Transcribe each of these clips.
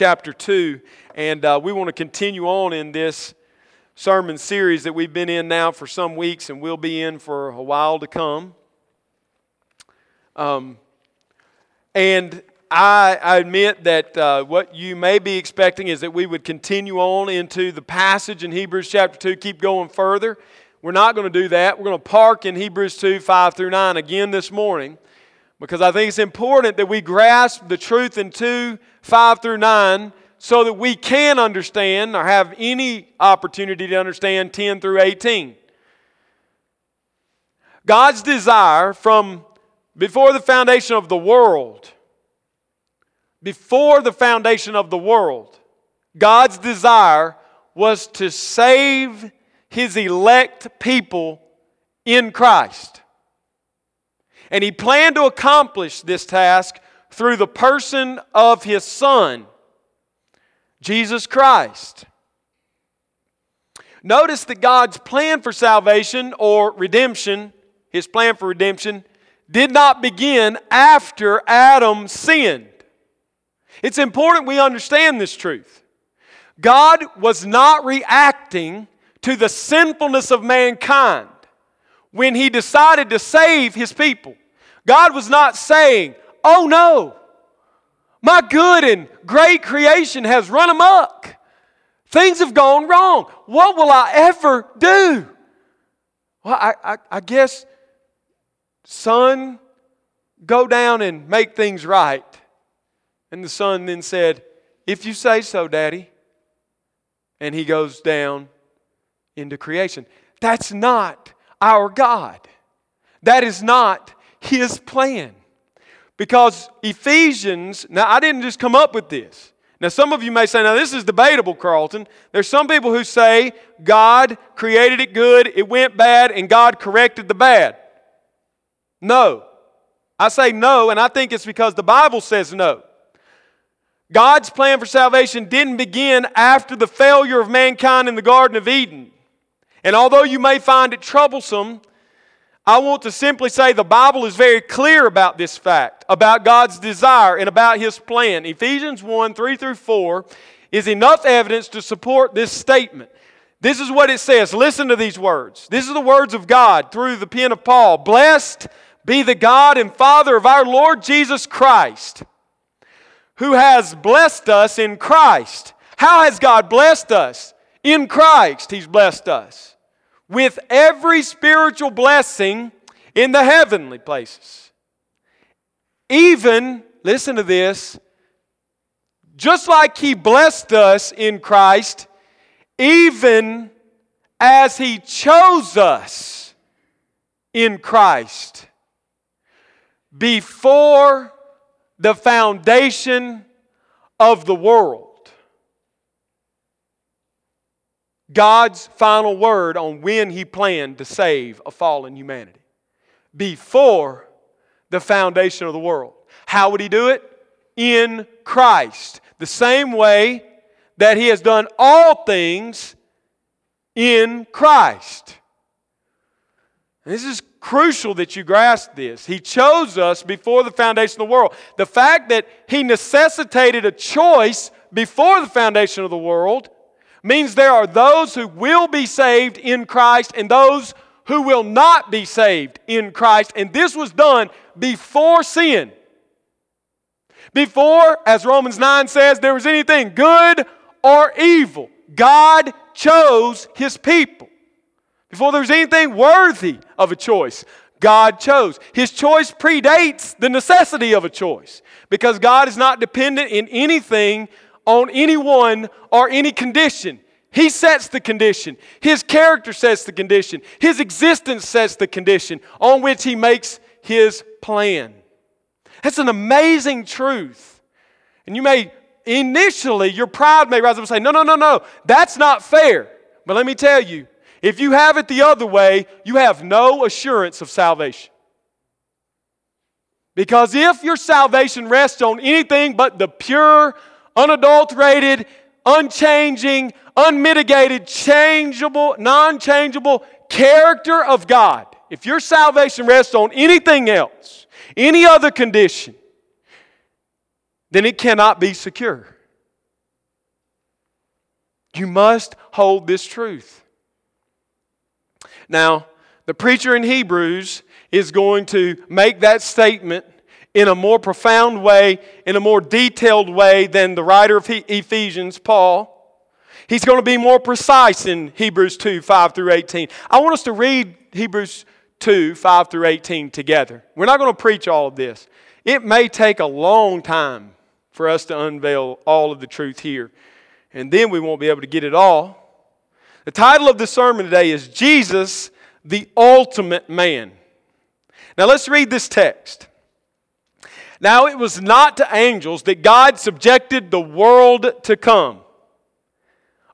chapter 2, and uh, we want to continue on in this sermon series that we've been in now for some weeks and we'll be in for a while to come. Um, and I, I, admit that uh, what you may be expecting is that we would continue on into the passage in Hebrews chapter 2, keep going further. We're not going to do that. We're going to park in Hebrews 2, 5 through 9 again this morning because I think it's important that we grasp the truth in 2, 5 through 9 so that we can understand or have any opportunity to understand 10 through 18. God's desire from before the foundation of the world, before the foundation of the world, God's desire was to save his elect people in Christ. And he planned to accomplish this task through the person of his Son, Jesus Christ. Notice that God's plan for salvation or redemption, his plan for redemption, did not begin after Adam sinned. It's important we understand this truth. God was not reacting to the sinfulness of mankind when he decided to save his people. God was not saying, Oh no, my good and great creation has run amok. Things have gone wrong. What will I ever do? Well, I, I, I guess, son, go down and make things right. And the son then said, If you say so, Daddy. And he goes down into creation. That's not our God. That is not his plan. Because Ephesians, now I didn't just come up with this. Now, some of you may say, now this is debatable, Carlton. There's some people who say God created it good, it went bad, and God corrected the bad. No. I say no, and I think it's because the Bible says no. God's plan for salvation didn't begin after the failure of mankind in the Garden of Eden. And although you may find it troublesome, I want to simply say the Bible is very clear about this fact, about God's desire and about His plan. Ephesians 1 3 through 4 is enough evidence to support this statement. This is what it says. Listen to these words. This is the words of God through the pen of Paul. Blessed be the God and Father of our Lord Jesus Christ, who has blessed us in Christ. How has God blessed us? In Christ, He's blessed us with every spiritual blessing in the heavenly places. Even, listen to this, just like He blessed us in Christ, even as He chose us in Christ before the foundation of the world. God's final word on when He planned to save a fallen humanity before the foundation of the world. How would He do it? In Christ. The same way that He has done all things in Christ. And this is crucial that you grasp this. He chose us before the foundation of the world. The fact that He necessitated a choice before the foundation of the world means there are those who will be saved in Christ and those who will not be saved in Christ. And this was done before sin. Before, as Romans 9 says, there was anything good or evil. God chose his people. Before there was anything worthy of a choice, God chose. His choice predates the necessity of a choice because God is not dependent in anything on anyone or any condition. He sets the condition. His character sets the condition. His existence sets the condition on which he makes his plan. That's an amazing truth. And you may, initially, your pride may rise up and say, no, no, no, no, that's not fair. But let me tell you, if you have it the other way, you have no assurance of salvation. Because if your salvation rests on anything but the pure, unadulterated, unchanging, unmitigated, changeable, non changeable character of God, if your salvation rests on anything else, any other condition, then it cannot be secure. You must hold this truth. Now, the preacher in Hebrews is going to make that statement in a more profound way, in a more detailed way than the writer of Ephesians, Paul. He's going to be more precise in Hebrews 2 5 through 18. I want us to read Hebrews 2 5 through 18 together. We're not going to preach all of this. It may take a long time for us to unveil all of the truth here, and then we won't be able to get it all. The title of the sermon today is Jesus, the Ultimate Man. Now let's read this text. Now it was not to angels that God subjected the world to come,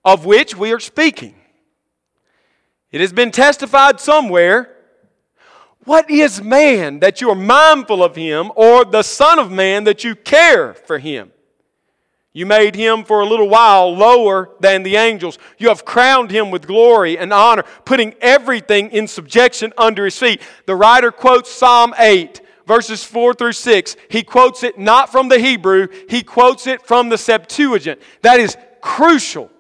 of which we are speaking. It has been testified somewhere what is man that you are mindful of him, or the Son of Man that you care for him? You made him for a little while lower than the angels. You have crowned him with glory and honor, putting everything in subjection under his feet. The writer quotes Psalm 8, verses 4 through 6. He quotes it not from the Hebrew, he quotes it from the Septuagint. That is crucial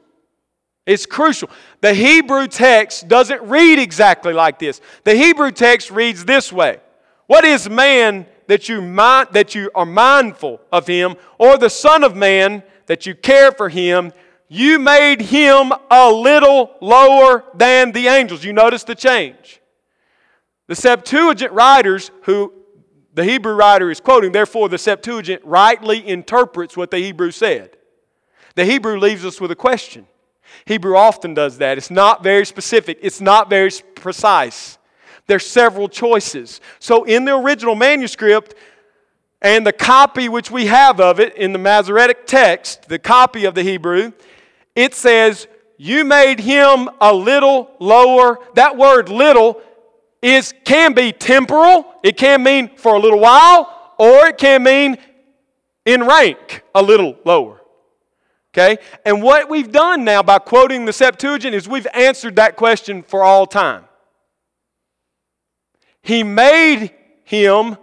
it's crucial. The Hebrew text doesn't read exactly like this. The Hebrew text reads this way What is man that you, mind, that you are mindful of him, or the Son of Man that you care for him? You made him a little lower than the angels. You notice the change. The Septuagint writers, who the Hebrew writer is quoting, therefore the Septuagint rightly interprets what the Hebrew said. The Hebrew leaves us with a question Hebrew often does that. It's not very specific, it's not very precise. There's several choices. So in the original manuscript, and the copy which we have of it in the Masoretic text, the copy of the Hebrew, it says, You made him a little lower. That word little is can be temporal, it can mean for a little while, or it can mean in rank a little lower. Okay? And what we've done now by quoting the Septuagint is we've answered that question for all time. He made him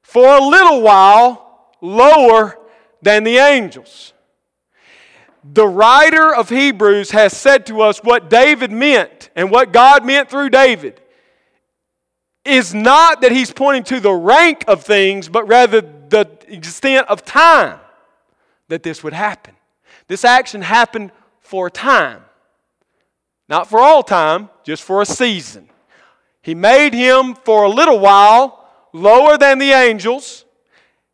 for a little while lower than the angels. The writer of Hebrews has said to us what David meant and what God meant through David is not that he's pointing to the rank of things, but rather the extent of time that this would happen. This action happened for a time. Not for all time, just for a season. He made him for a little while lower than the angels.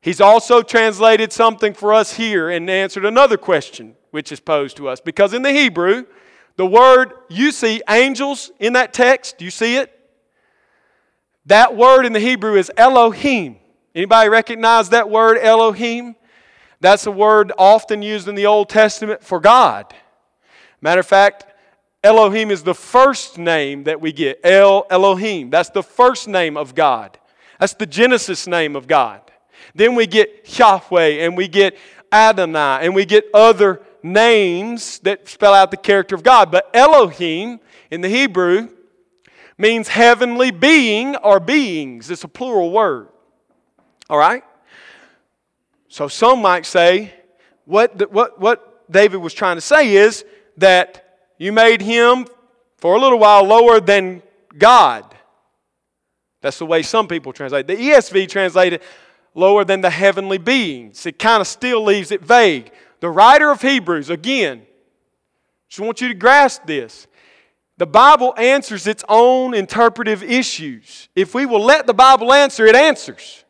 He's also translated something for us here and answered another question which is posed to us. Because in the Hebrew, the word, you see angels in that text, you see it? That word in the Hebrew is Elohim. Anybody recognize that word Elohim? That's a word often used in the Old Testament for God. Matter of fact, Elohim is the first name that we get. El Elohim. That's the first name of God. That's the Genesis name of God. Then we get Yahweh and we get Adonai and we get other names that spell out the character of God. But Elohim in the Hebrew means heavenly being or beings. It's a plural word. All right? So some might say, what, the, what, what David was trying to say is that you made him for a little while lower than God. That's the way some people translate. The ESV translated lower than the heavenly beings. It kind of still leaves it vague. The writer of Hebrews, again, just want you to grasp this. The Bible answers its own interpretive issues. If we will let the Bible answer, it answers.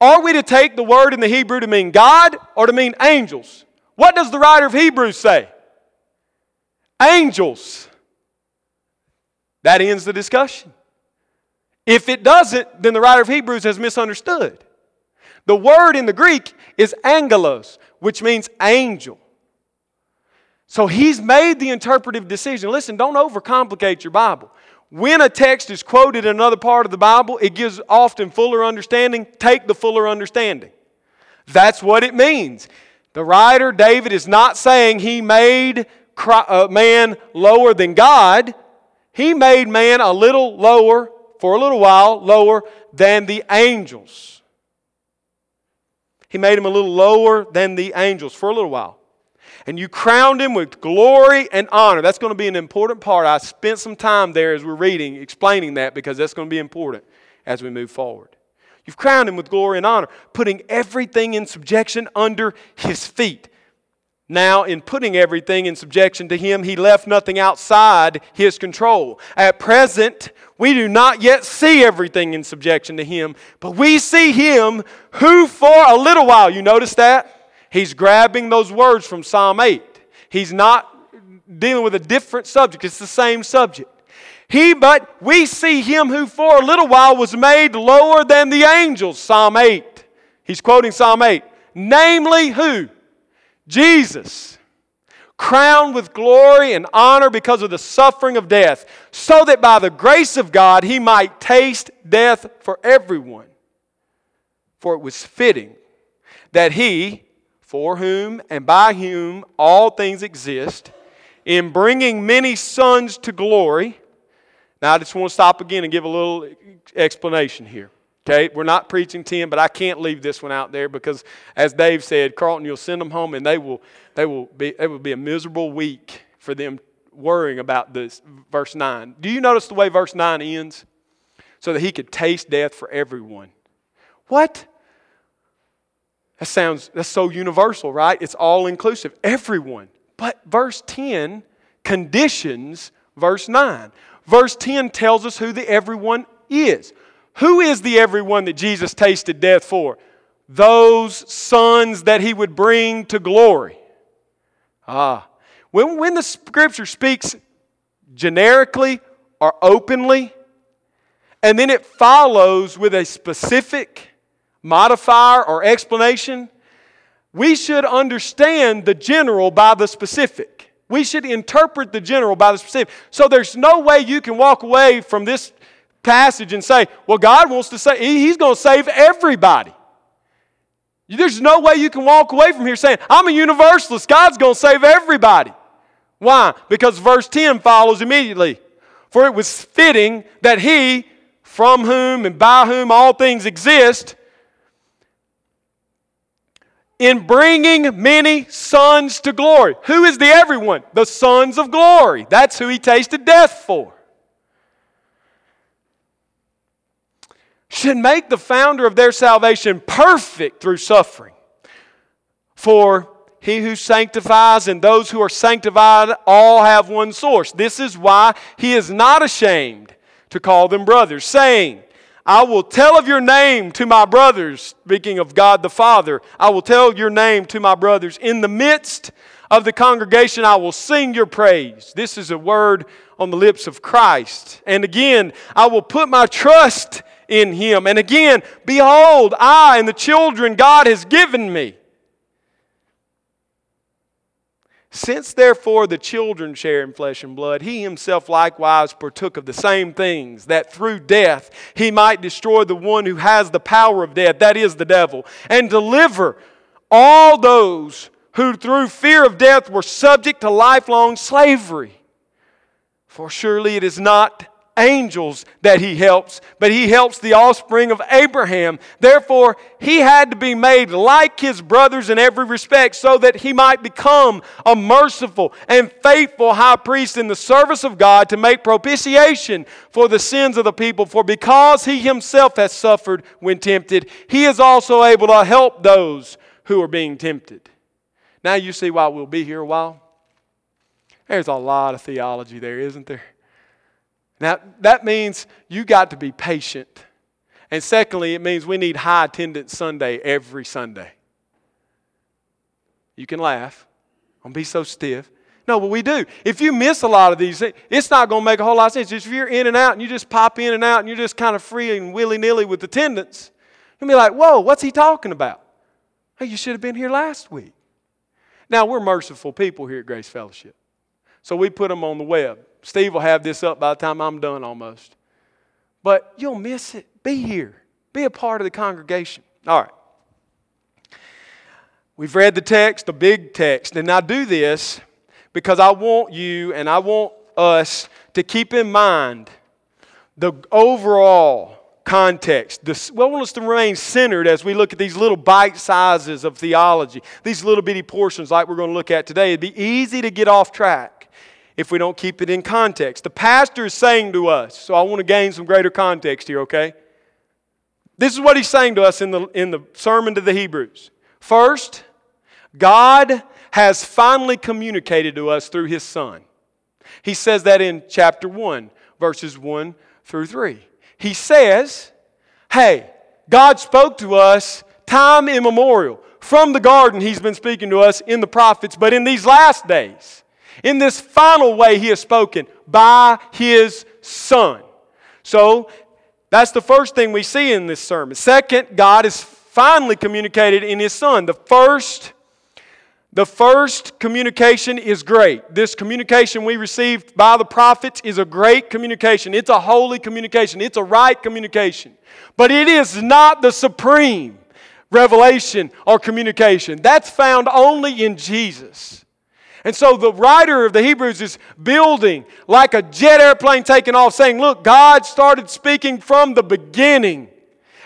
Are we to take the word in the Hebrew to mean God or to mean angels? What does the writer of Hebrews say? Angels. That ends the discussion. If it doesn't, then the writer of Hebrews has misunderstood. The word in the Greek is angelos, which means angel. So he's made the interpretive decision. Listen, don't overcomplicate your Bible. When a text is quoted in another part of the Bible, it gives often fuller understanding. Take the fuller understanding. That's what it means. The writer, David, is not saying he made uh, man lower than God. He made man a little lower, for a little while, lower than the angels. He made him a little lower than the angels for a little while. And you crowned him with glory and honor. That's going to be an important part. I spent some time there as we're reading, explaining that because that's going to be important as we move forward. You've crowned him with glory and honor, putting everything in subjection under his feet. Now, in putting everything in subjection to him, he left nothing outside his control. At present, we do not yet see everything in subjection to him, but we see him who for a little while, you notice that? He's grabbing those words from Psalm 8. He's not dealing with a different subject, it's the same subject. He, but we see him who for a little while was made lower than the angels, Psalm 8. He's quoting Psalm 8. Namely, who? Jesus, crowned with glory and honor because of the suffering of death, so that by the grace of God he might taste death for everyone. For it was fitting that he, for whom and by whom all things exist, in bringing many sons to glory. Now, I just want to stop again and give a little explanation here. Okay, we're not preaching 10, but I can't leave this one out there because, as Dave said, Carlton, you'll send them home and they will, they will be, it will be a miserable week for them worrying about this. Verse 9. Do you notice the way verse 9 ends? So that he could taste death for everyone. What? That sounds, that's so universal, right? It's all inclusive. Everyone. But verse 10 conditions verse 9. Verse 10 tells us who the everyone is. Who is the everyone that Jesus tasted death for? Those sons that he would bring to glory. Ah. When, when the scripture speaks generically or openly, and then it follows with a specific modifier or explanation, we should understand the general by the specific. We should interpret the general by the specific. So there's no way you can walk away from this passage and say, well, God wants to say, He's going to save everybody. There's no way you can walk away from here saying, I'm a universalist. God's going to save everybody. Why? Because verse 10 follows immediately. For it was fitting that He, from whom and by whom all things exist, in bringing many sons to glory. Who is the everyone? The sons of glory. That's who He tasted death for. should make the founder of their salvation perfect through suffering. For he who sanctifies and those who are sanctified all have one source. This is why he is not ashamed to call them brothers, saying, I will tell of your name to my brothers, speaking of God the Father. I will tell your name to my brothers. In the midst of the congregation, I will sing your praise. This is a word on the lips of Christ. And again, I will put my trust in him. And again, behold, I and the children God has given me. Since therefore the children share in flesh and blood, he himself likewise partook of the same things, that through death he might destroy the one who has the power of death, that is the devil, and deliver all those who through fear of death were subject to lifelong slavery. For surely it is not angels that he helps, but he helps the offspring of Abraham. Therefore, he had to be made like his brothers in every respect so that he might become a merciful and faithful high priest in the service of God to make propitiation for the sins of the people. For because he himself has suffered when tempted, he is also able to help those who are being tempted. Now you see why we'll be here a while. There's a lot of theology there, isn't there? Now, that means you got to be patient. And secondly, it means we need high attendance Sunday every Sunday. You can laugh. Don't be so stiff. No, but we do. If you miss a lot of these, it's not going to make a whole lot of sense. If you're in and out and you just pop in and out and you're just kind of free and willy nilly with attendance, you'll be like, whoa, what's he talking about? Hey, you should have been here last week. Now, we're merciful people here at Grace Fellowship. So we put them on the web. Steve will have this up by the time I'm done almost. But you'll miss it. Be here, be a part of the congregation. All right. We've read the text, the big text, and I do this because I want you and I want us to keep in mind the overall context. This, well, I want us to remain centered as we look at these little bite sizes of theology, these little bitty portions like we're going to look at today. It'd be easy to get off track if we don't keep it in context. The pastor is saying to us, so I want to gain some greater context here, okay? This is what he's saying to us in the, in the sermon to the Hebrews. First, God has finally communicated to us through his Son. He says that in chapter 1, verses 1 through 3 he says, Hey, God spoke to us time immemorial. From the garden, he's been speaking to us in the prophets, but in these last days, in this final way, he has spoken by his Son. So, that's the first thing we see in this sermon. Second, God is finally communicated in his Son. The first the first communication is great. This communication we received by the prophets is a great communication. It's a holy communication. It's a right communication. But it is not the supreme revelation or communication. That's found only in Jesus. And so the writer of the Hebrews is building like a jet airplane taking off, saying, Look, God started speaking from the beginning.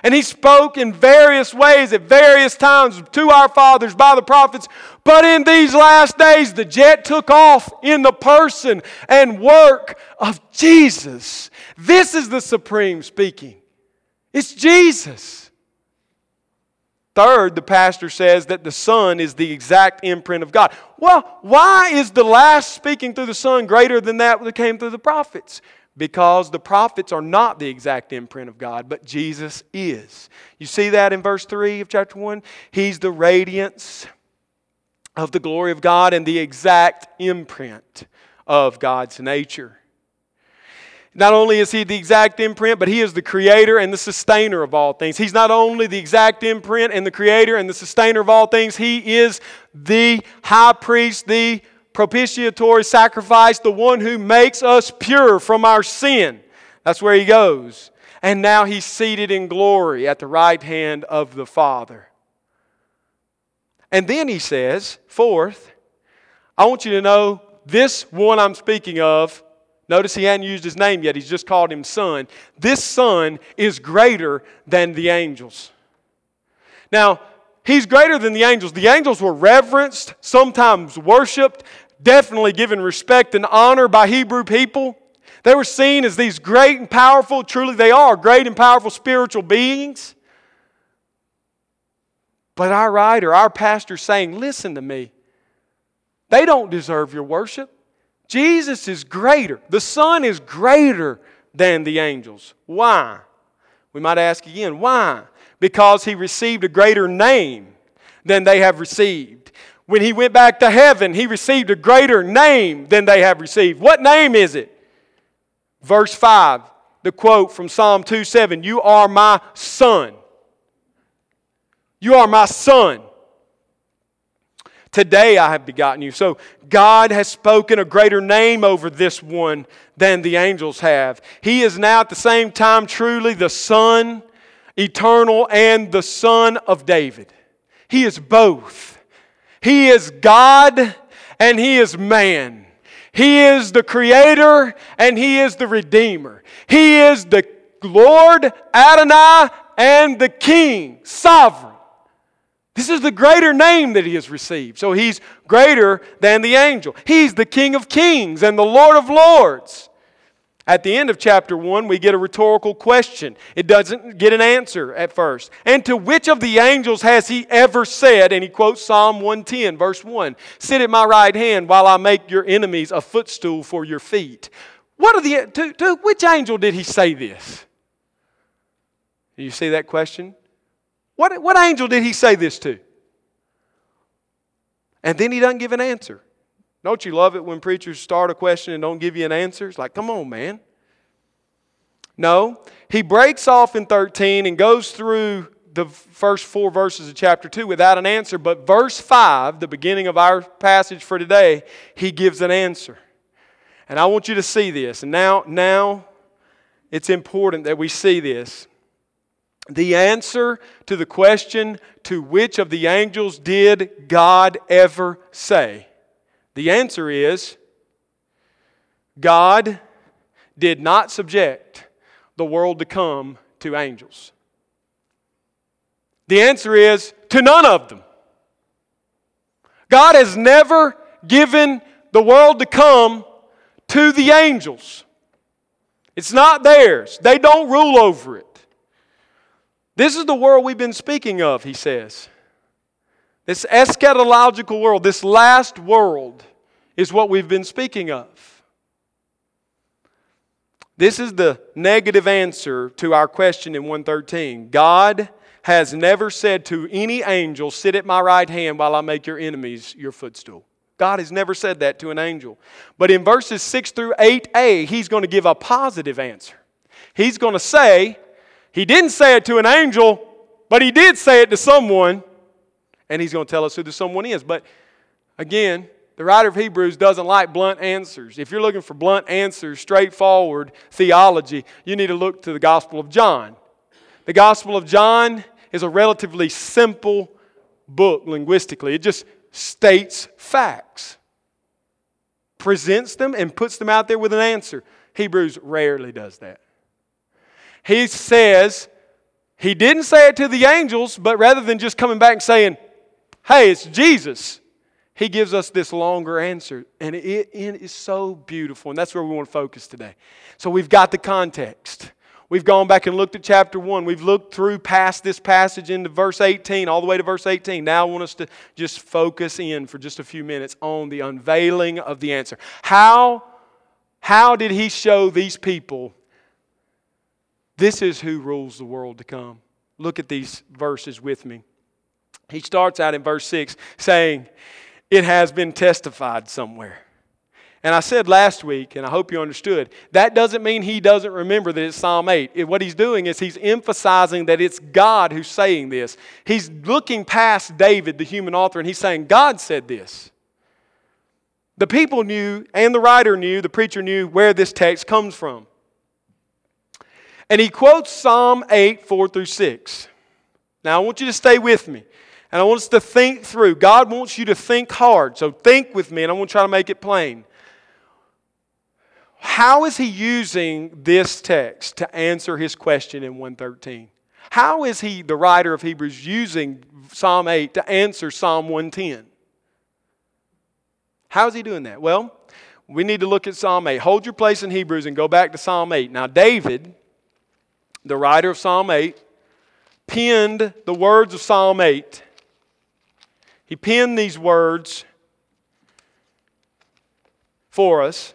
And he spoke in various ways at various times to our fathers by the prophets. But in these last days, the jet took off in the person and work of Jesus. This is the supreme speaking. It's Jesus. Third, the pastor says that the Son is the exact imprint of God. Well, why is the last speaking through the Son greater than that that came through the prophets? because the prophets are not the exact imprint of God, but Jesus is. You see that in verse 3 of chapter 1? He's the radiance of the glory of God and the exact imprint of God's nature. Not only is he the exact imprint, but he is the creator and the sustainer of all things. He's not only the exact imprint and the creator and the sustainer of all things, he is the high priest, the propitiatory sacrifice, the one who makes us pure from our sin. That's where he goes. And now he's seated in glory at the right hand of the Father. And then he says, fourth, I want you to know this one I'm speaking of. Notice he hadn't used his name yet, he's just called him Son. This Son is greater than the angels. Now, He's greater than the angels. The angels were reverenced, sometimes worshiped, definitely given respect and honor by Hebrew people. They were seen as these great and powerful, truly they are great and powerful spiritual beings. But our writer, our pastor saying, listen to me. They don't deserve your worship. Jesus is greater. The Son is greater than the angels. Why? We might ask again, why? Because he received a greater name than they have received. When he went back to heaven, he received a greater name than they have received. What name is it? Verse 5, the quote from Psalm 2 7 You are my son. You are my son. Today I have begotten you. So God has spoken a greater name over this one than the angels have. He is now at the same time truly the Son, eternal, and the Son of David. He is both. He is God and He is man. He is the creator and He is the redeemer. He is the Lord Adonai and the King, sovereign. This is the greater name that he has received. So he's greater than the angel. He's the King of kings and the Lord of lords. At the end of chapter 1, we get a rhetorical question. It doesn't get an answer at first. And to which of the angels has he ever said, and he quotes Psalm 110, verse 1 Sit at my right hand while I make your enemies a footstool for your feet. What are the, to, to which angel did he say this? Do you see that question? What, what angel did he say this to? And then he doesn't give an answer. Don't you love it when preachers start a question and don't give you an answer? It's like, come on, man. No, he breaks off in 13 and goes through the first four verses of chapter 2 without an answer. But verse 5, the beginning of our passage for today, he gives an answer. And I want you to see this. And now, now it's important that we see this. The answer to the question, to which of the angels did God ever say? The answer is God did not subject the world to come to angels? The answer is to none of them. God has never given the world to come to the angels. It's not theirs, they don't rule over it. This is the world we've been speaking of, he says. This eschatological world, this last world, is what we've been speaking of. This is the negative answer to our question in 113. God has never said to any angel, Sit at my right hand while I make your enemies your footstool. God has never said that to an angel. But in verses 6 through 8a, he's going to give a positive answer. He's going to say, He didn't say it to an angel, but He did say it to someone, and He's going to tell us who the someone is. But again, the writer of Hebrews doesn't like blunt answers. If you're looking for blunt answers, straightforward theology, you need to look to the Gospel of John. The Gospel of John is a relatively simple book linguistically. It just states facts, presents them, and puts them out there with an answer. Hebrews rarely does that. He says, he didn't say it to the angels, but rather than just coming back and saying, hey, it's Jesus, he gives us this longer answer. And it, it is so beautiful. And that's where we want to focus today. So we've got the context. We've gone back and looked at chapter 1. We've looked through past this passage into verse 18, all the way to verse 18. Now I want us to just focus in for just a few minutes on the unveiling of the answer. How, how did he show these people this is who rules the world to come? Look at these verses with me. He starts out in verse 6 saying, It has been testified somewhere. And I said last week, and I hope you understood, that doesn't mean he doesn't remember that it's Psalm 8. It, what he's doing is he's emphasizing that it's God who's saying this. He's looking past David, the human author, and he's saying, God said this. The people knew, and the writer knew, the preacher knew where this text comes from. And he quotes Psalm 8, 4 through 6. Now, I want you to stay with me. And I want us to think through. God wants you to think hard. So think with me, and I'm going to try to make it plain. How is he using this text to answer his question in 113? How is he, the writer of Hebrews, using Psalm 8 to answer Psalm 110? How is he doing that? Well, we need to look at Psalm 8. Hold your place in Hebrews and go back to Psalm 8. Now, David, the writer of Psalm 8, penned the words of Psalm 8. He penned these words for us.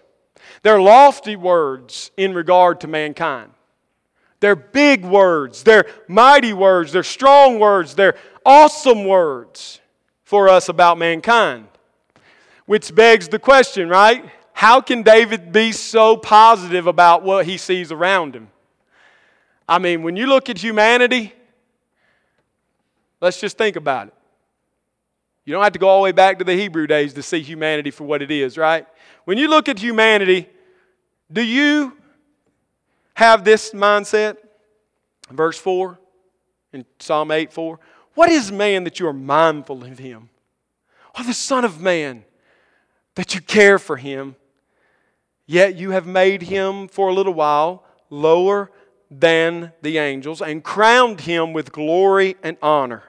They're lofty words in regard to mankind. They're big words. They're mighty words. They're strong words. They're awesome words for us about mankind. Which begs the question, right? How can David be so positive about what he sees around him? I mean, when you look at humanity, let's just think about it. You don't have to go all the way back to the Hebrew days to see humanity for what it is, right? When you look at humanity, do you have this mindset? Verse 4 in Psalm 8 4. What is man that you are mindful of him? Or the Son of Man that you care for him? Yet you have made him for a little while lower than the angels and crowned him with glory and honor.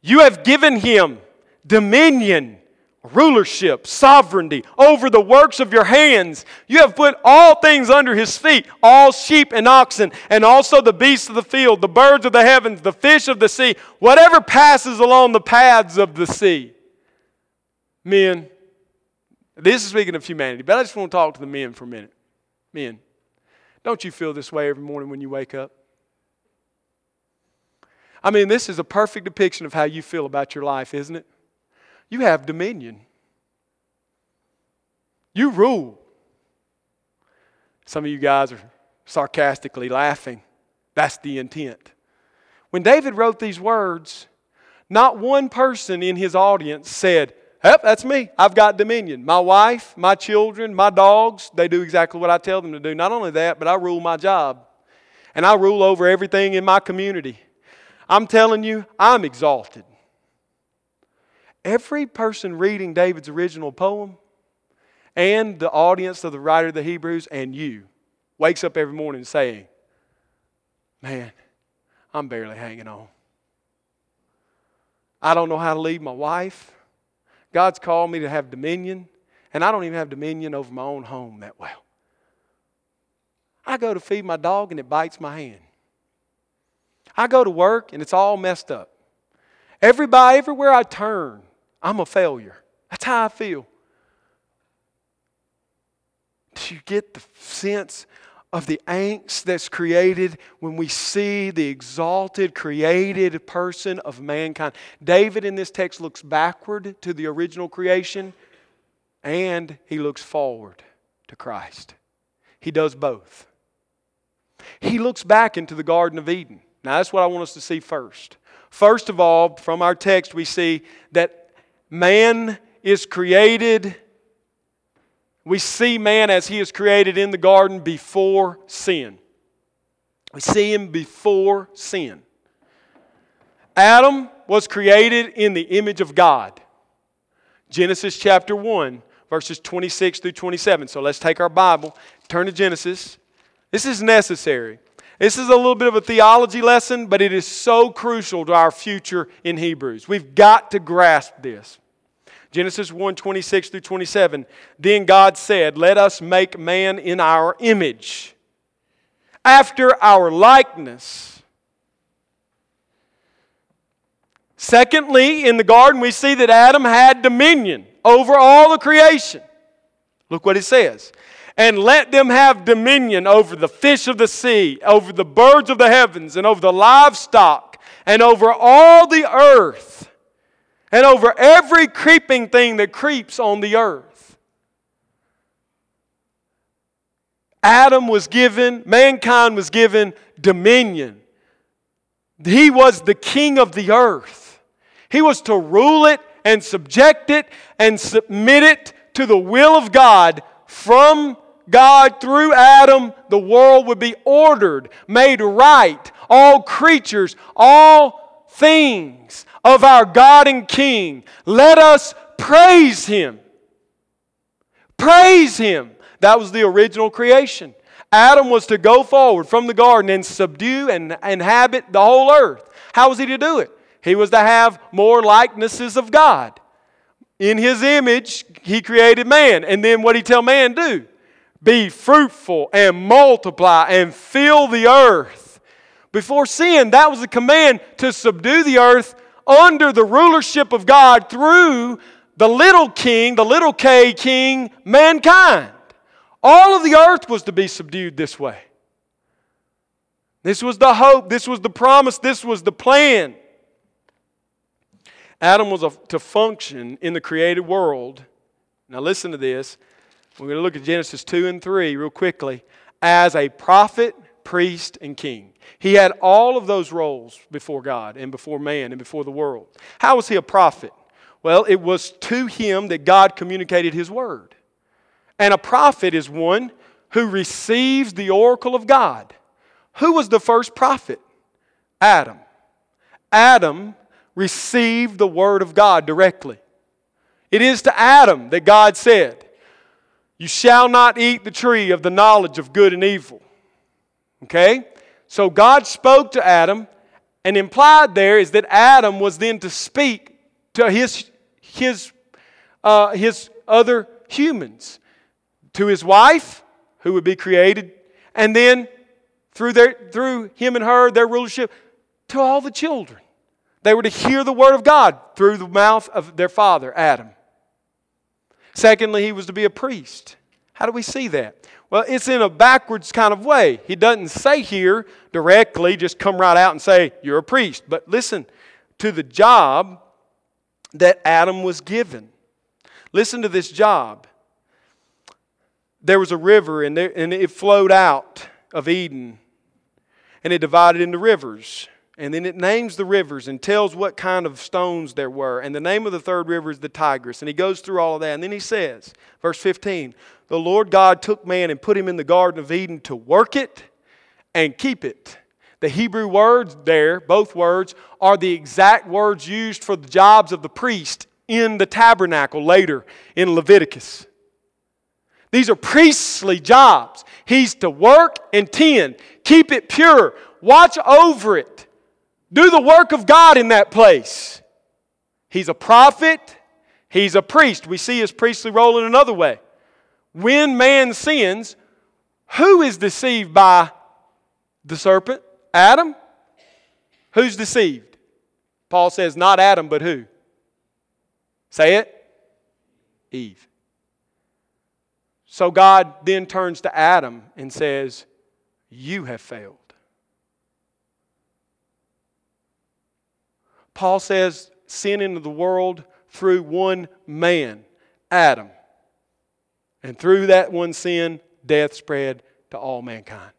You have given him dominion rulership, sovereignty over the works of your hands. You have put all things under his feet, all sheep and oxen, and also the beasts of the field, the birds of the heavens, the fish of the sea, whatever passes along the paths of the sea. Men, this is speaking of humanity, but I just want to talk to the men for a minute. Men, don't you feel this way every morning when you wake up? I mean, this is a perfect depiction of how you feel about your life, isn't it? You have dominion. You rule. Some of you guys are sarcastically laughing. That's the intent. When David wrote these words, not one person in his audience said, Yep, that's me. I've got dominion. My wife, my children, my dogs, they do exactly what I tell them to do. Not only that, but I rule my job. And I rule over everything in my community. I'm telling you, I'm exalted. Every person reading David's original poem and the audience of the writer of the Hebrews and you wakes up every morning saying, Man, I'm barely hanging on. I don't know how to leave my wife. God's called me to have dominion, and I don't even have dominion over my own home that well. I go to feed my dog and it bites my hand. I go to work and it's all messed up. Everybody, everywhere I turn, I'm a failure. That's how I feel. Do you get the sense of the angst that's created when we see the exalted, created person of mankind? David in this text looks backward to the original creation and he looks forward to Christ. He does both. He looks back into the Garden of Eden. Now, that's what I want us to see first. First of all, from our text, we see that man is created. We see man as he is created in the garden before sin. We see him before sin. Adam was created in the image of God. Genesis chapter 1, verses 26 through 27. So let's take our Bible, turn to Genesis. This is necessary. This is a little bit of a theology lesson, but it is so crucial to our future in Hebrews. We've got to grasp this. Genesis 1 26 through 27. Then God said, Let us make man in our image, after our likeness. Secondly, in the garden, we see that Adam had dominion over all the creation. Look what it says and let them have dominion over the fish of the sea, over the birds of the heavens, and over the livestock, and over all the earth, and over every creeping thing that creeps on the earth. Adam was given, mankind was given dominion. He was the king of the earth. He was to rule it and subject it and submit it to the will of God from God, through Adam, the world would be ordered, made right. All creatures, all things of our God and King. Let us praise Him. Praise Him. That was the original creation. Adam was to go forward from the garden and subdue and inhabit the whole earth. How was he to do it? He was to have more likenesses of God. In his image, he created man. And then what did he tell man do? Be fruitful and multiply and fill the earth. Before sin, that was a command to subdue the earth under the rulership of God through the little king, the little K king, mankind. All of the earth was to be subdued this way. This was the hope, this was the promise, this was the plan. Adam was a, to function in the created world. Now, listen to this we're going to look at Genesis 2 and 3 real quickly. As a prophet, priest, and king. He had all of those roles before God and before man and before the world. How was he a prophet? Well, it was to him that God communicated his word. And a prophet is one who receives the oracle of God. Who was the first prophet? Adam. Adam received the word of God directly. It is to Adam that God said, you shall not eat the tree of the knowledge of good and evil. Okay? So God spoke to Adam, and implied there is that Adam was then to speak to his, his, uh, his other humans, to his wife, who would be created, and then through, their, through him and her, their rulership, to all the children. They were to hear the word of God through the mouth of their father, Adam. Secondly, he was to be a priest. How do we see that? Well, it's in a backwards kind of way. He doesn't say here directly, just come right out and say, You're a priest. But listen to the job that Adam was given. Listen to this job. There was a river, and, there, and it flowed out of Eden, and it divided into rivers. And then it names the rivers and tells what kind of stones there were. And the name of the third river is the Tigris. And he goes through all of that. And then he says, verse 15, the Lord God took man and put him in the Garden of Eden to work it and keep it. The Hebrew words there, both words, are the exact words used for the jobs of the priest in the tabernacle later in Leviticus. These are priestly jobs. He's to work and tend, keep it pure, watch over it, do the work of God in that place. He's a prophet, he's a priest. We see his priestly role in another way. When man sins, who is deceived by the serpent? Adam? Who's deceived? Paul says, not Adam, but who? Say it? Eve. So God then turns to Adam and says, You have failed. Paul says, Sin into the world through one man, Adam. And through that one sin, death spread to all mankind.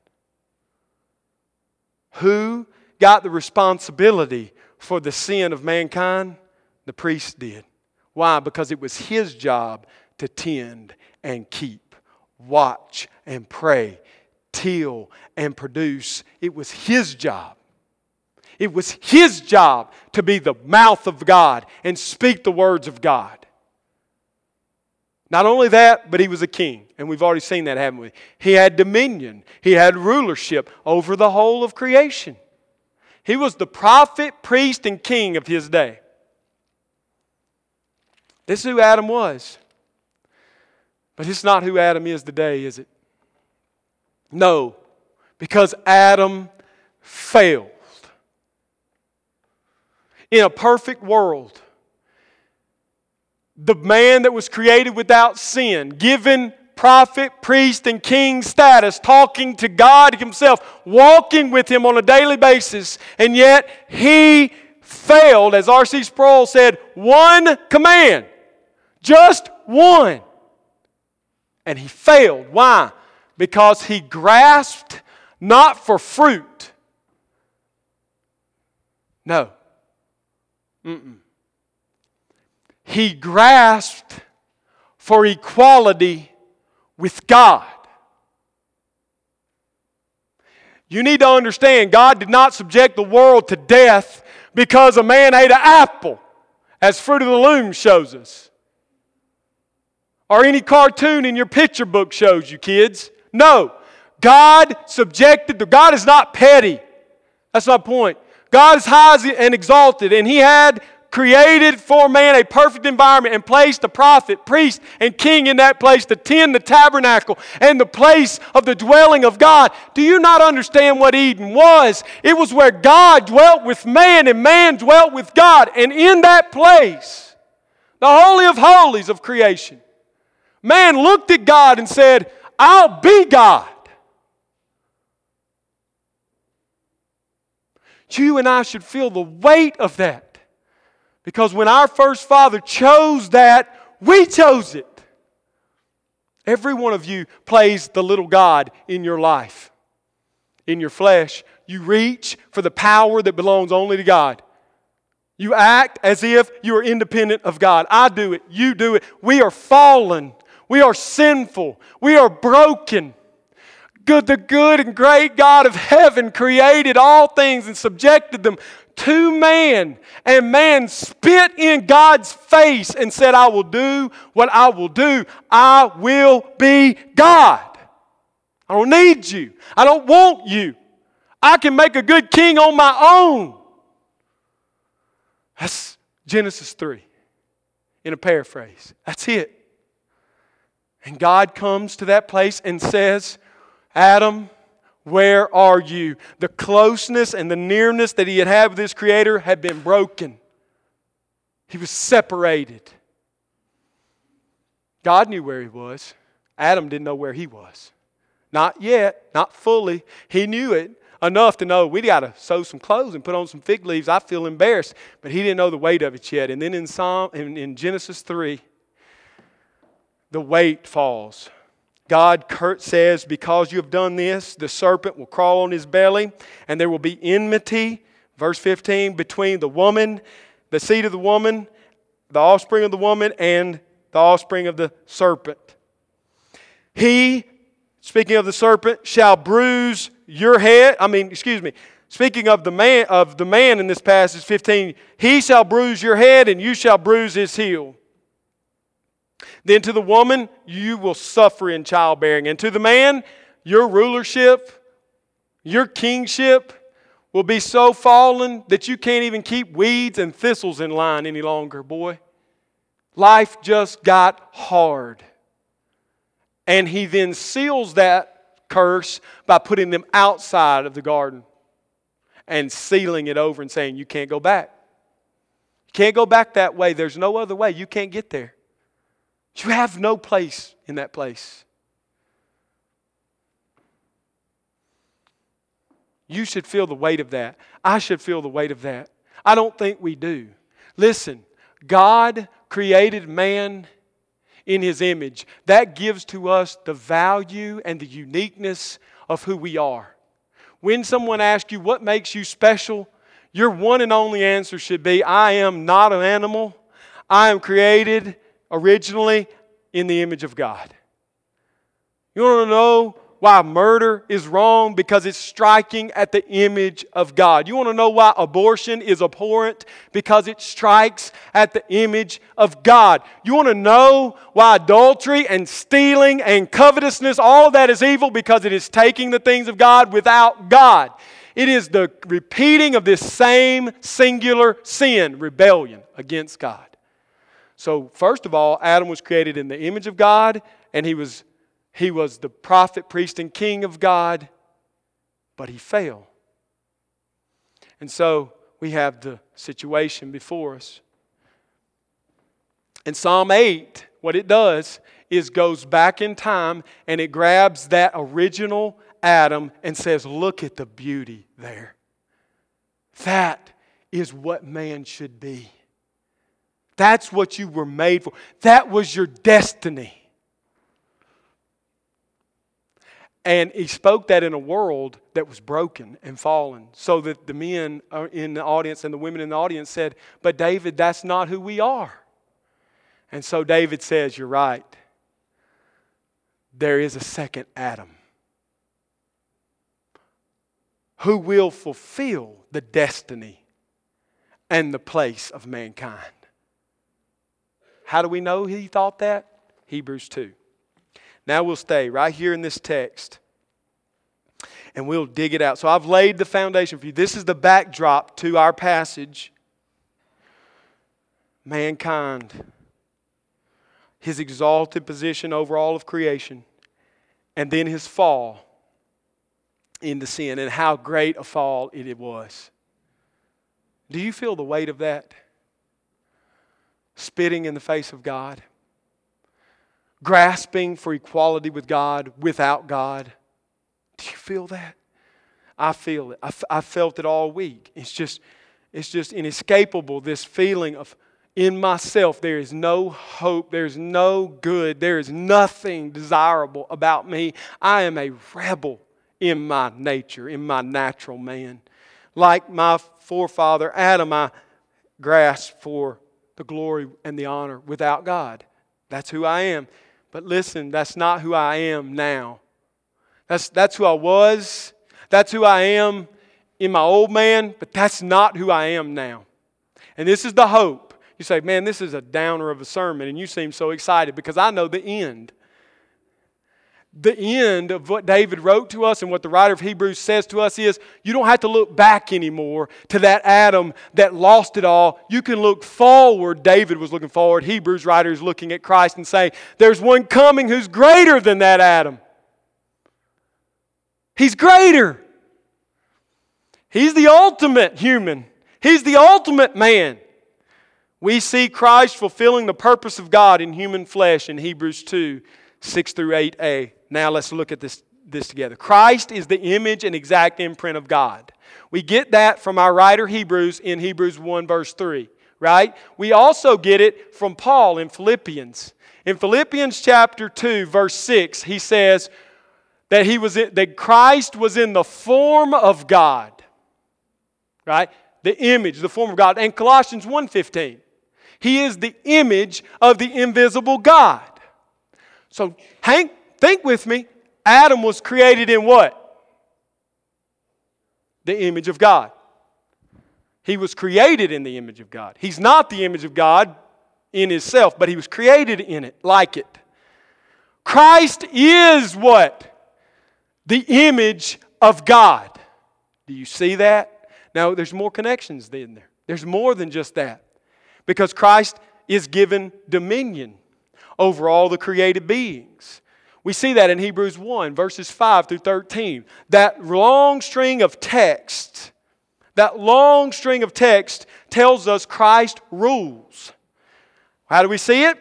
Who got the responsibility for the sin of mankind? The priest did. Why? Because it was his job to tend and keep, watch and pray, till and produce. It was his job. It was his job to be the mouth of God and speak the words of God. Not only that, but he was a king. And we've already seen that, haven't we? He had dominion, he had rulership over the whole of creation. He was the prophet, priest, and king of his day. This is who Adam was. But it's not who Adam is today, is it? No, because Adam failed. In a perfect world, the man that was created without sin, given prophet, priest, and king status, talking to God Himself, walking with Him on a daily basis, and yet he failed, as R.C. Sproul said, one command, just one. And he failed. Why? Because he grasped not for fruit. No. Mm-mm he grasped for equality with God. You need to understand God did not subject the world to death because a man ate an apple, as Fruit of the Loom shows us. Or any cartoon in your picture book shows you, kids. No. God subjected, the, God is not petty. That's my point. God is high and exalted, and He had created for man a perfect environment and placed the prophet, priest, and king in that place to tend the tabernacle and the place of the dwelling of God. Do you not understand what Eden was? It was where God dwelt with man and man dwelt with God. And in that place, the Holy of Holies of creation, man looked at God and said, I'll be God. You and I should feel the weight of that. Because when our first father chose that, we chose it. Every one of you plays the little God in your life. In your flesh, you reach for the power that belongs only to God. You act as if you are independent of God. I do it. You do it. We are fallen. We are sinful. We are broken. Good, the good and great God of heaven created all things and subjected them to man, and man spit in God's face and said, I will do what I will do. I will be God. I don't need you. I don't want you. I can make a good king on my own. That's Genesis 3 in a paraphrase. That's it. And God comes to that place and says, Adam, where are you? The closeness and the nearness that he had had with his Creator had been broken. He was separated. God knew where he was. Adam didn't know where he was. Not yet, not fully. He knew it enough to know we got to sew some clothes and put on some fig leaves. I feel embarrassed, but he didn't know the weight of it yet. And then in Psalm in, in Genesis 3, the weight falls. God says, Because you have done this, the serpent will crawl on his belly, and there will be enmity, verse 15, between the woman, the seed of the woman, the offspring of the woman, and the offspring of the serpent. He, speaking of the serpent, shall bruise your head. I mean, excuse me. Speaking of the man of the man in this passage 15, he shall bruise your head and you shall bruise his heel. Then to the woman, you will suffer in childbearing. And to the man, your rulership, your kingship, will be so fallen that you can't even keep weeds and thistles in line any longer, boy. Life just got hard. And he then seals that curse by putting them outside of the garden and sealing it over and saying, You can't go back. You can't go back that way. There's no other way. You can't get there. You have no place in that place. You should feel the weight of that. I should feel the weight of that. I don't think we do. Listen, God created man in his image. That gives to us the value and the uniqueness of who we are. When someone asks you what makes you special, your one and only answer should be I am not an animal. I am created originally in the image of God. You want to know why murder is wrong? Because it's striking at the image of God. You want to know why abortion is abhorrent? Because it strikes at the image of God. You want to know why adultery and stealing and covetousness, all that is evil? Because it is taking the things of God without God. It is the repeating of this same singular sin, rebellion against God. So, first of all, Adam was created in the image of God, and he was he was the prophet, priest, and king of God, but he failed. And so we have the situation before us. In Psalm 8, what it does is goes back in time and it grabs that original Adam and says, Look at the beauty there. That is what man should be. That's what you were made for. That was your destiny. And he spoke that in a world that was broken and fallen, so that the men uh, in the audience and the women in the audience said, But David, that's not who we are. And so David says, You're right. There is a second Adam who will fulfill the destiny and the place of mankind. How do we know he thought that? Hebrews 2. Now we'll stay right here in this text and we'll dig it out. So I've laid the foundation for you. This is the backdrop to our passage. Mankind, his exalted position over all of creation, and then his fall into sin, and how great a fall it was. Do you feel the weight of that? Spitting in the face of God grasping for equality with God without God. Do you feel that? I feel it. I, f- I felt it all week. It's just, it's just inescapable, this feeling of in myself, there is no hope, there's no good, there is nothing desirable about me. I am a rebel in my nature, in my natural man. Like my forefather Adam, I grasp for the glory and the honor without God. That's who I am. But listen, that's not who I am now. That's, that's who I was. That's who I am in my old man, but that's not who I am now. And this is the hope. You say, man, this is a downer of a sermon, and you seem so excited because I know the end the end of what David wrote to us and what the writer of Hebrews says to us is you don't have to look back anymore to that Adam that lost it all. You can look forward. David was looking forward. Hebrews writer is looking at Christ and saying, There's one coming who's greater than that Adam. He's greater. He's the ultimate human, He's the ultimate man. We see Christ fulfilling the purpose of God in human flesh in Hebrews 2 6 through 8a. Now let's look at this, this together. Christ is the image and exact imprint of God. We get that from our writer Hebrews in Hebrews 1, verse 3, right? We also get it from Paul in Philippians. In Philippians chapter 2, verse 6, he says that, he was in, that Christ was in the form of God, right? The image, the form of God. And Colossians 1.15, he is the image of the invisible God. So Hank Think with me. Adam was created in what? The image of God. He was created in the image of God. He's not the image of God in himself, but he was created in it, like it. Christ is what? The image of God. Do you see that? Now, there's more connections in there. There's more than just that. Because Christ is given dominion over all the created beings. We see that in Hebrews 1, verses 5 through 13. That long string of text, that long string of text tells us Christ rules. How do we see it?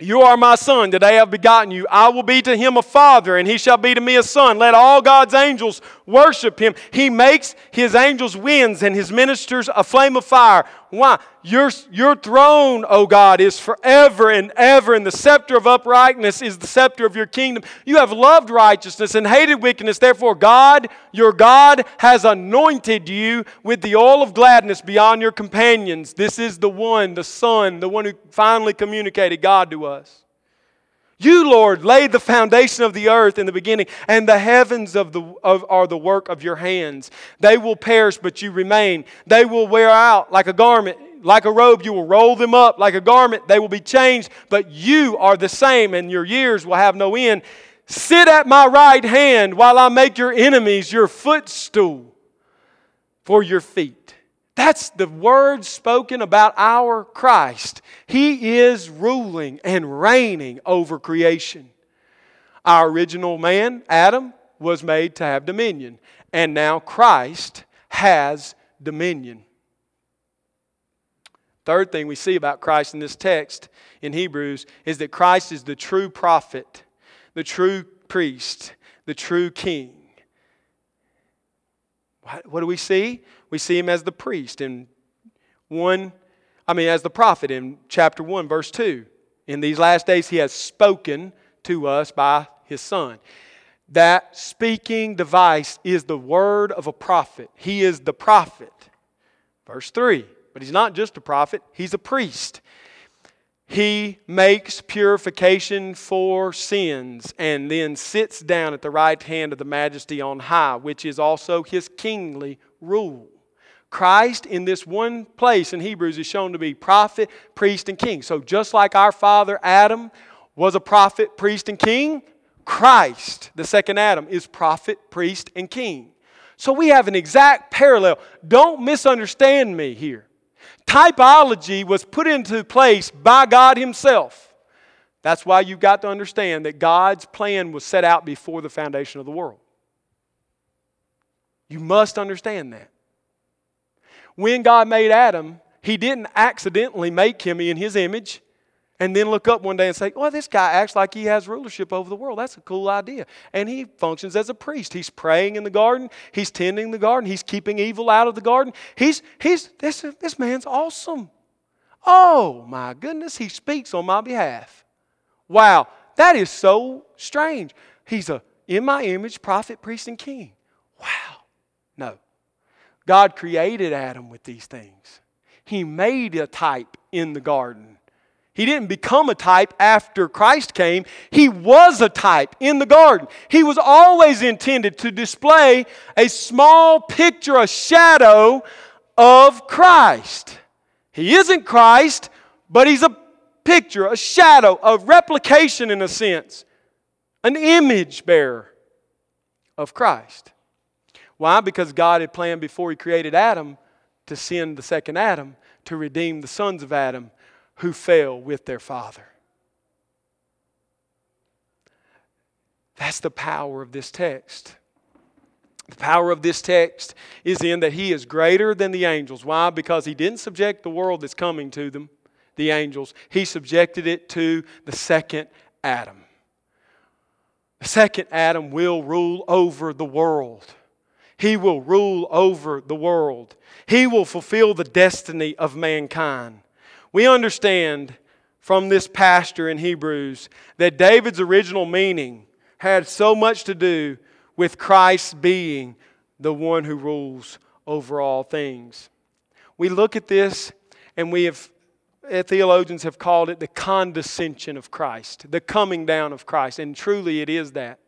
You are my son. Today I have begotten you. I will be to him a father, and he shall be to me a son. Let all God's angels worship him. He makes his angels winds and his ministers a flame of fire. Why? Your, your throne, O God, is forever and ever, and the scepter of uprightness is the scepter of your kingdom. You have loved righteousness and hated wickedness. Therefore, God, your God, has anointed you with the oil of gladness beyond your companions. This is the one, the Son, the one who finally communicated God to us. You, Lord, laid the foundation of the earth in the beginning, and the heavens of the, of, are the work of your hands. They will perish, but you remain. They will wear out like a garment. Like a robe, you will roll them up. Like a garment, they will be changed, but you are the same, and your years will have no end. Sit at my right hand while I make your enemies your footstool for your feet. That's the word spoken about our Christ. He is ruling and reigning over creation. Our original man, Adam, was made to have dominion, and now Christ has dominion. Third thing we see about Christ in this text in Hebrews is that Christ is the true prophet, the true priest, the true king. What do we see? we see him as the priest in 1, I mean, as the prophet in chapter 1, verse 2. In these last days, he has spoken to us by his son. That speaking device is the word of a prophet. He is the prophet. Verse 3. But he's not just a prophet, he's a priest. He makes purification for sins and then sits down at the right hand of the majesty on high, which is also his kingly rule. Christ in this one place in Hebrews is shown to be prophet, priest, and king. So just like our father Adam was a prophet, priest, and king, Christ, the second Adam, is prophet, priest, and king. So we have an exact parallel. Don't misunderstand me here. Typology was put into place by God Himself. That's why you've got to understand that God's plan was set out before the foundation of the world. You must understand that when God made Adam, He didn't accidentally make him in His image and then look up one day and say, Well, this guy acts like he has rulership over the world. That's a cool idea. And he functions as a priest. He's praying in the garden, he's tending the garden, he's keeping evil out of the garden. He's, he's, this, this man's awesome. Oh, my goodness, he speaks on my behalf. Wow, that is so strange. He's a in my image prophet, priest, and king. Wow. No. God created Adam with these things. He made a type in the garden. He didn't become a type after Christ came. He was a type in the garden. He was always intended to display a small picture, a shadow of Christ. He isn't Christ, but he's a picture, a shadow, a replication in a sense, an image bearer of Christ. Why? Because God had planned before He created Adam to send the second Adam to redeem the sons of Adam who fell with their father. That's the power of this text. The power of this text is in that He is greater than the angels. Why? Because He didn't subject the world that's coming to them, the angels. He subjected it to the second Adam. The second Adam will rule over the world. He will rule over the world. He will fulfill the destiny of mankind. We understand from this pastor in Hebrews that David's original meaning had so much to do with Christ being the one who rules over all things. We look at this and we have eh, theologians have called it the condescension of Christ, the coming down of Christ, and truly it is that.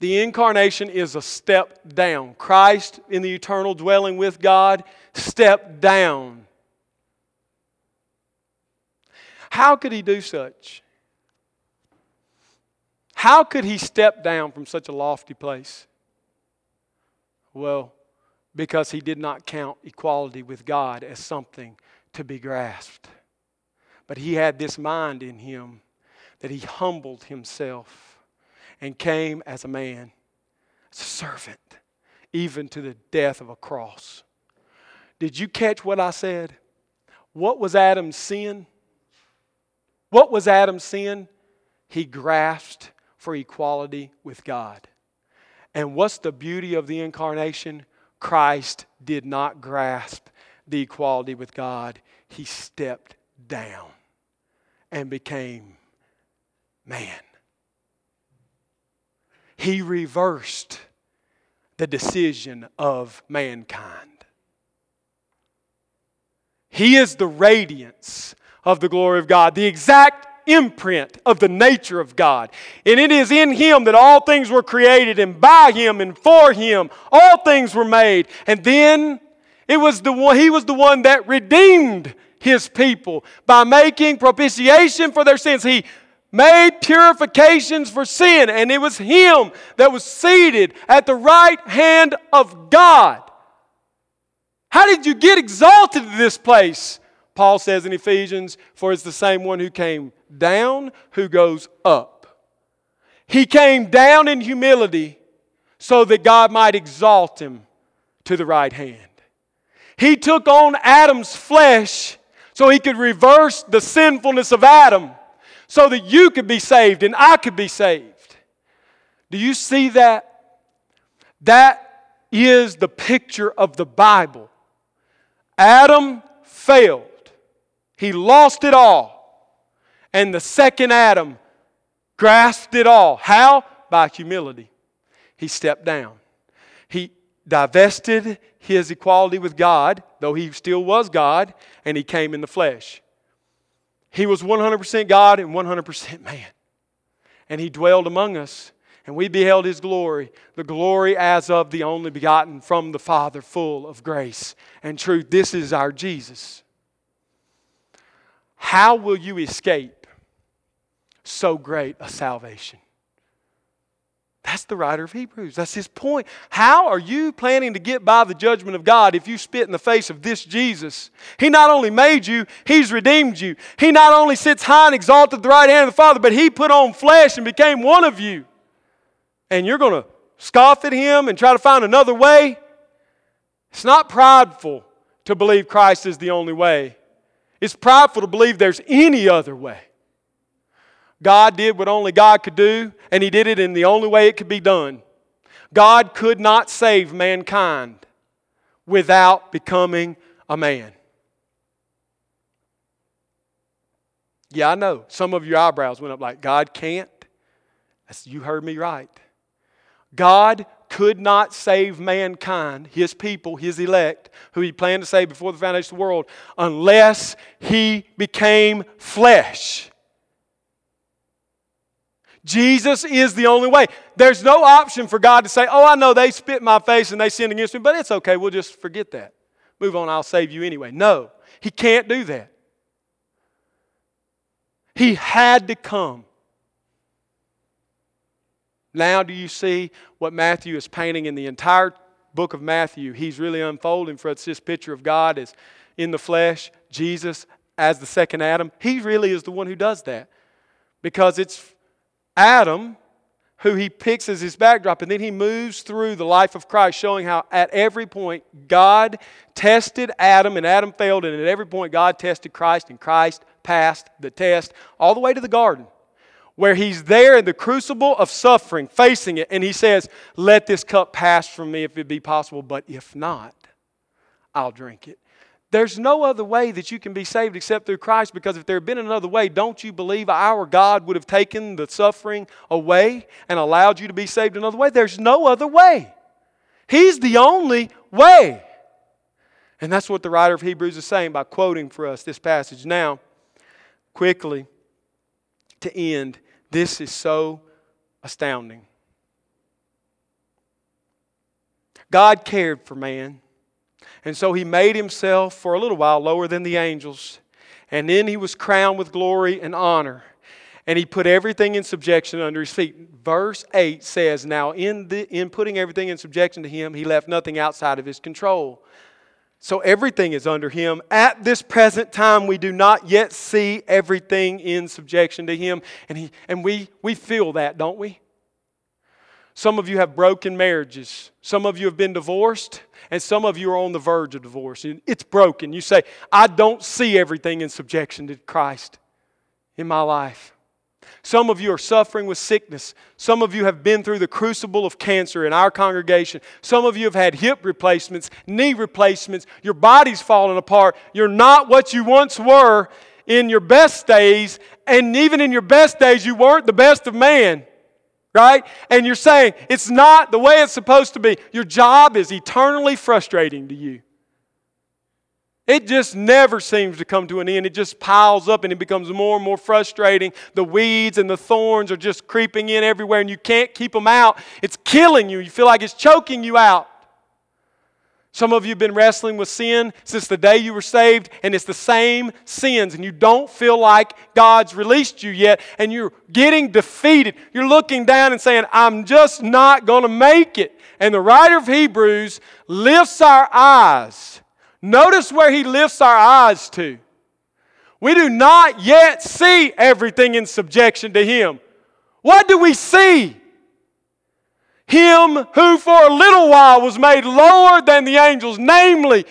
The incarnation is a step down. Christ in the eternal dwelling with God stepped down. How could he do such? How could he step down from such a lofty place? Well, because he did not count equality with God as something to be grasped. But he had this mind in him that he humbled himself and came as a man, as a servant, even to the death of a cross. Did you catch what I said? What was Adam's sin? What was Adam's sin? He grasped for equality with God. And what's the beauty of the incarnation? Christ did not grasp the equality with God, he stepped down and became man. He reversed the decision of mankind. He is the radiance of the glory of God, the exact imprint of the nature of God. And it is in Him that all things were created, and by Him and for Him all things were made. And then it was the one, He was the one that redeemed His people by making propitiation for their sins. He made purifications for sin, and it was Him that was seated at the right hand of God. How did you get exalted to this place? Paul says in Ephesians, for it's the same one who came down who goes up. He came down in humility so that God might exalt him to the right hand. He took on Adam's flesh so he could reverse the sinfulness of Adam so that you could be saved and I could be saved. Do you see that? That is the picture of the Bible. Adam failed. He lost it all. And the second Adam grasped it all. How? By humility. He stepped down. He divested his equality with God, though he still was God, and he came in the flesh. He was 100% God and 100% man. And he dwelled among us, and we beheld his glory, the glory as of the only begotten from the Father, full of grace and truth. This is our Jesus. How will you escape so great a salvation? That's the writer of Hebrews. That's his point. How are you planning to get by the judgment of God if you spit in the face of this Jesus? He not only made you, he's redeemed you. He not only sits high and exalted at the right hand of the Father, but he put on flesh and became one of you. And you're going to scoff at him and try to find another way? It's not prideful to believe Christ is the only way. It's prideful to believe there's any other way. God did what only God could do, and He did it in the only way it could be done. God could not save mankind without becoming a man. Yeah, I know. Some of your eyebrows went up like, God can't. That's, you heard me right. God could not save mankind, his people, his elect, who he planned to save before the foundation of the world, unless he became flesh. Jesus is the only way. There's no option for God to say, Oh, I know they spit in my face and they sinned against me, but it's okay. We'll just forget that. Move on, I'll save you anyway. No, he can't do that. He had to come now, do you see what Matthew is painting in the entire book of Matthew? He's really unfolding for us this picture of God as in the flesh, Jesus as the second Adam. He really is the one who does that because it's Adam who he picks as his backdrop, and then he moves through the life of Christ, showing how at every point God tested Adam and Adam failed, and at every point God tested Christ and Christ passed the test all the way to the garden where he's there in the crucible of suffering, facing it, and he says, Let this cup pass from me if it be possible, but if not, I'll drink it. There's no other way that you can be saved except through Christ because if there had been another way, don't you believe our God would have taken the suffering away and allowed you to be saved another way? There's no other way. He's the only way. And that's what the writer of Hebrews is saying by quoting for us this passage. Now, quickly, to end, this is so astounding. God cared for man, and so he made himself for a little while lower than the angels, and then he was crowned with glory and honor. and he put everything in subjection under his feet. Verse 8 says, Now, in, the, in putting everything in subjection to him, he left nothing outside of his control. So everything is under him. At this present time, we do not yet see everything in subjection to him. And, he, and we, we feel that, don't we? Some of you have broken marriages. Some of you have been divorced, and some of you are on the verge of divorce. It's broken. You say, I don't see everything in subjection to Christ in my life. Some of you are suffering with sickness. Some of you have been through the crucible of cancer in our congregation. Some of you have had hip replacements, knee replacements. Your body's falling apart. You're not what you once were in your best days, and even in your best days, you weren't the best of man. Right? And you're saying it's not the way it's supposed to be. Your job is eternally frustrating to you. It just never seems to come to an end. It just piles up and it becomes more and more frustrating. The weeds and the thorns are just creeping in everywhere and you can't keep them out. It's killing you. You feel like it's choking you out. Some of you have been wrestling with sin since the day you were saved, and it's the same sins, and you don't feel like God's released you yet, and you're getting defeated. You're looking down and saying, I'm just not going to make it. And the writer of Hebrews lifts our eyes Notice where he lifts our eyes to. We do not yet see everything in subjection to him. What do we see? Him who for a little while was made lower than the angels, namely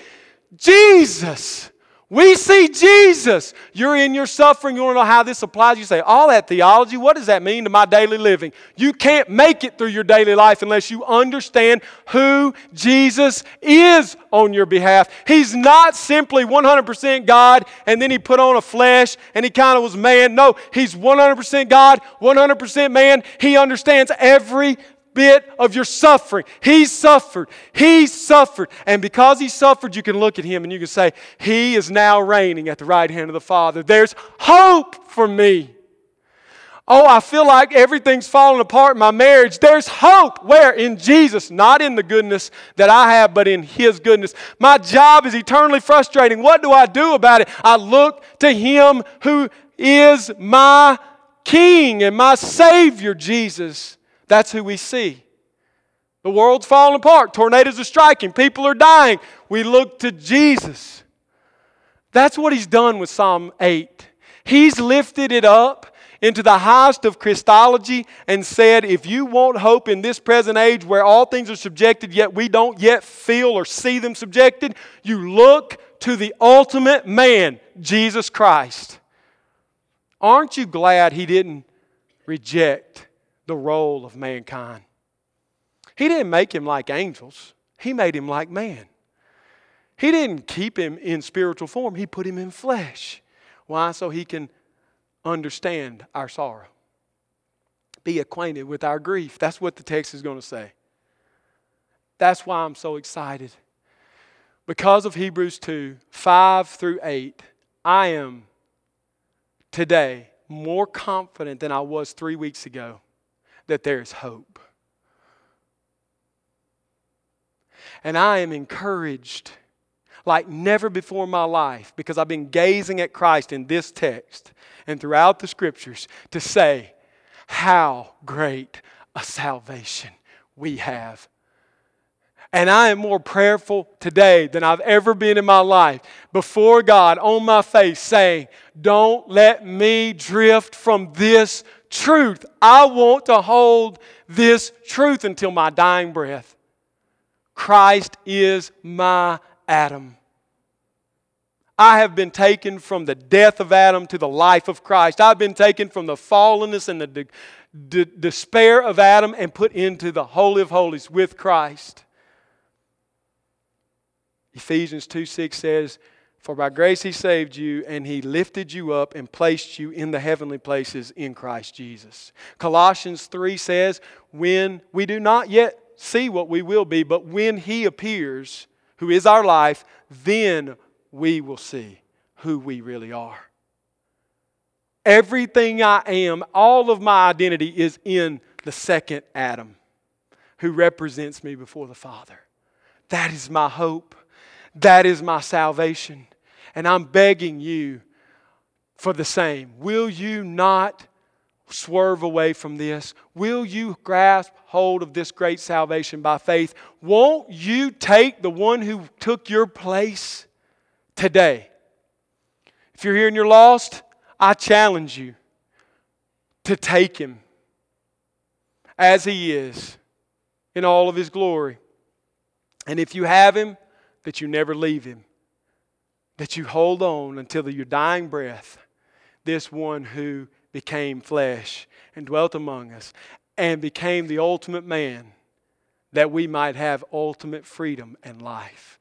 Jesus we see Jesus. You're in your suffering. You want to know how this applies? You say, All that theology, what does that mean to my daily living? You can't make it through your daily life unless you understand who Jesus is on your behalf. He's not simply 100% God and then he put on a flesh and he kind of was man. No, he's 100% God, 100% man. He understands every bit of your suffering. He suffered. He suffered. And because he suffered, you can look at him and you can say, He is now reigning at the right hand of the Father. There's hope for me. Oh, I feel like everything's falling apart in my marriage. There's hope. Where? In Jesus, not in the goodness that I have, but in His goodness. My job is eternally frustrating. What do I do about it? I look to Him who is my King and my Savior, Jesus. That's who we see. The world's falling apart. Tornadoes are striking. People are dying. We look to Jesus. That's what he's done with Psalm 8. He's lifted it up into the highest of Christology and said, if you want hope in this present age where all things are subjected, yet we don't yet feel or see them subjected, you look to the ultimate man, Jesus Christ. Aren't you glad he didn't reject the role of mankind. He didn't make him like angels, he made him like man. He didn't keep him in spiritual form, he put him in flesh. Why? So he can understand our sorrow, be acquainted with our grief. That's what the text is going to say. That's why I'm so excited. Because of Hebrews 2 5 through 8, I am today more confident than I was three weeks ago that there is hope. And I am encouraged like never before in my life because I've been gazing at Christ in this text and throughout the scriptures to say, How great a salvation we have. And I am more prayerful today than I've ever been in my life before God on my face saying, Don't let me drift from this truth. I want to hold this truth until my dying breath. Christ is my Adam. I have been taken from the death of Adam to the life of Christ. I've been taken from the fallenness and the de- de- despair of Adam and put into the Holy of Holies with Christ. Ephesians 2 6 says, for by grace he saved you, and he lifted you up and placed you in the heavenly places in Christ Jesus. Colossians 3 says, When we do not yet see what we will be, but when he appears, who is our life, then we will see who we really are. Everything I am, all of my identity is in the second Adam who represents me before the Father. That is my hope. That is my salvation. And I'm begging you for the same. Will you not swerve away from this? Will you grasp hold of this great salvation by faith? Won't you take the one who took your place today? If you're here and you're lost, I challenge you to take him as he is in all of his glory. And if you have him, that you never leave him, that you hold on until your dying breath, this one who became flesh and dwelt among us and became the ultimate man that we might have ultimate freedom and life.